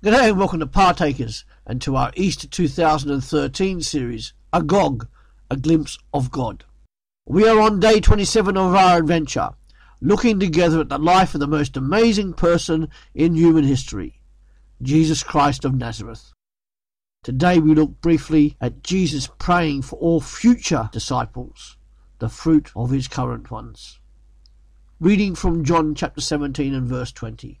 Good day and welcome to Partakers and to our Easter 2013 series, Agog, A Glimpse of God. We are on day 27 of our adventure, looking together at the life of the most amazing person in human history, Jesus Christ of Nazareth. Today we look briefly at Jesus praying for all future disciples, the fruit of his current ones. Reading from John chapter 17 and verse 20.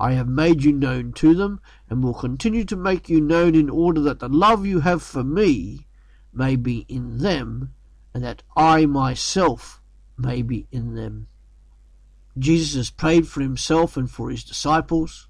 I have made you known to them, and will continue to make you known in order that the love you have for me may be in them, and that I myself may be in them. Jesus has prayed for himself and for his disciples.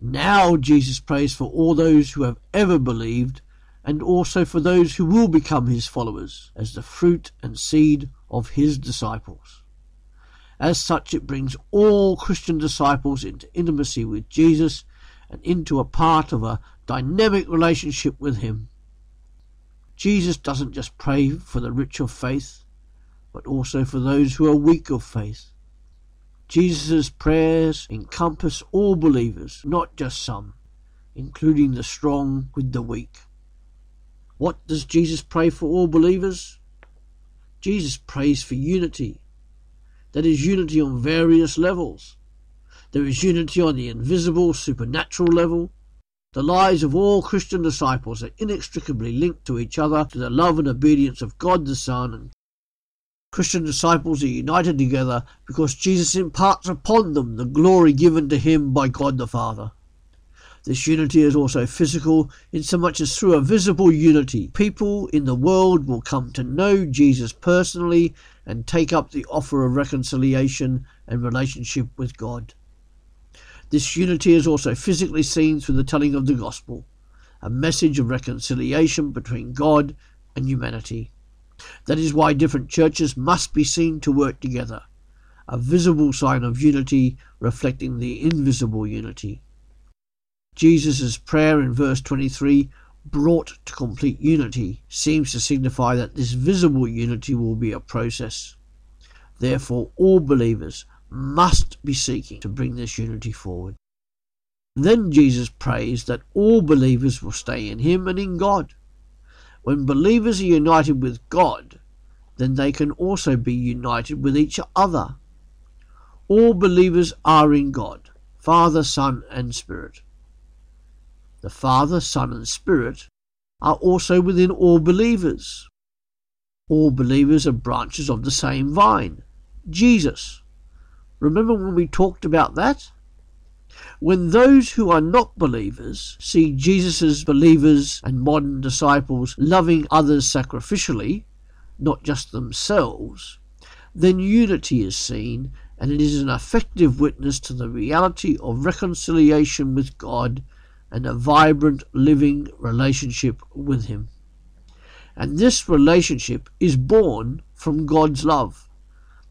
Now Jesus prays for all those who have ever believed, and also for those who will become his followers, as the fruit and seed of his disciples. As such, it brings all Christian disciples into intimacy with Jesus and into a part of a dynamic relationship with Him. Jesus doesn't just pray for the rich of faith, but also for those who are weak of faith. Jesus' prayers encompass all believers, not just some, including the strong with the weak. What does Jesus pray for all believers? Jesus prays for unity that is unity on various levels. There is unity on the invisible, supernatural level. The lives of all Christian disciples are inextricably linked to each other to the love and obedience of God the Son. And Christian disciples are united together because Jesus imparts upon them the glory given to him by God the Father. This unity is also physical, insomuch as through a visible unity, people in the world will come to know Jesus personally and take up the offer of reconciliation and relationship with God. This unity is also physically seen through the telling of the gospel, a message of reconciliation between God and humanity. That is why different churches must be seen to work together, a visible sign of unity reflecting the invisible unity. Jesus' prayer in verse 23, brought to complete unity, seems to signify that this visible unity will be a process. Therefore, all believers must be seeking to bring this unity forward. Then Jesus prays that all believers will stay in Him and in God. When believers are united with God, then they can also be united with each other. All believers are in God, Father, Son, and Spirit the Father, Son, and Spirit, are also within all believers. All believers are branches of the same vine, Jesus. Remember when we talked about that? When those who are not believers see Jesus' believers and modern disciples loving others sacrificially, not just themselves, then unity is seen and it is an effective witness to the reality of reconciliation with God and a vibrant, living relationship with Him. And this relationship is born from God's love,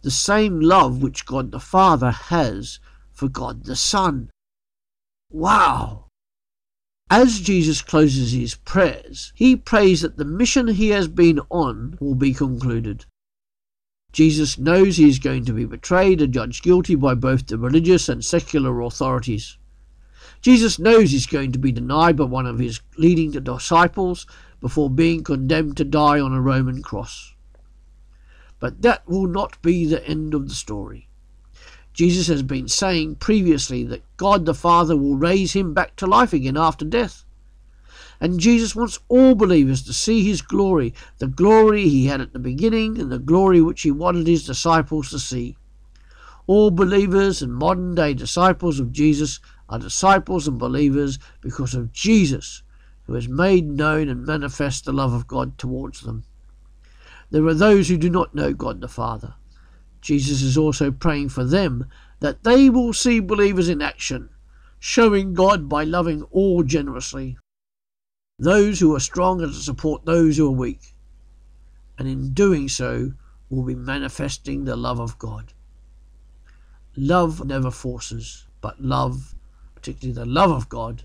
the same love which God the Father has for God the Son. Wow! As Jesus closes his prayers, he prays that the mission he has been on will be concluded. Jesus knows he is going to be betrayed and judged guilty by both the religious and secular authorities. Jesus knows he's going to be denied by one of his leading disciples before being condemned to die on a Roman cross. But that will not be the end of the story. Jesus has been saying previously that God the Father will raise him back to life again after death. And Jesus wants all believers to see his glory, the glory he had at the beginning and the glory which he wanted his disciples to see. All believers and modern day disciples of Jesus are disciples and believers because of Jesus, who has made known and manifest the love of God towards them. There are those who do not know God the Father. Jesus is also praying for them that they will see believers in action, showing God by loving all generously. Those who are strong and to support those who are weak, and in doing so will be manifesting the love of God. Love never forces, but love, particularly the love of God,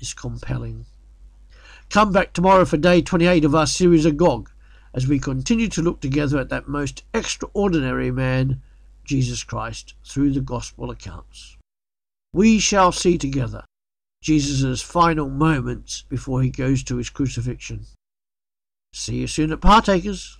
is compelling. Come back tomorrow for day 28 of our series Agog as we continue to look together at that most extraordinary man, Jesus Christ, through the Gospel accounts. We shall see together Jesus' final moments before he goes to his crucifixion. See you soon at Partakers.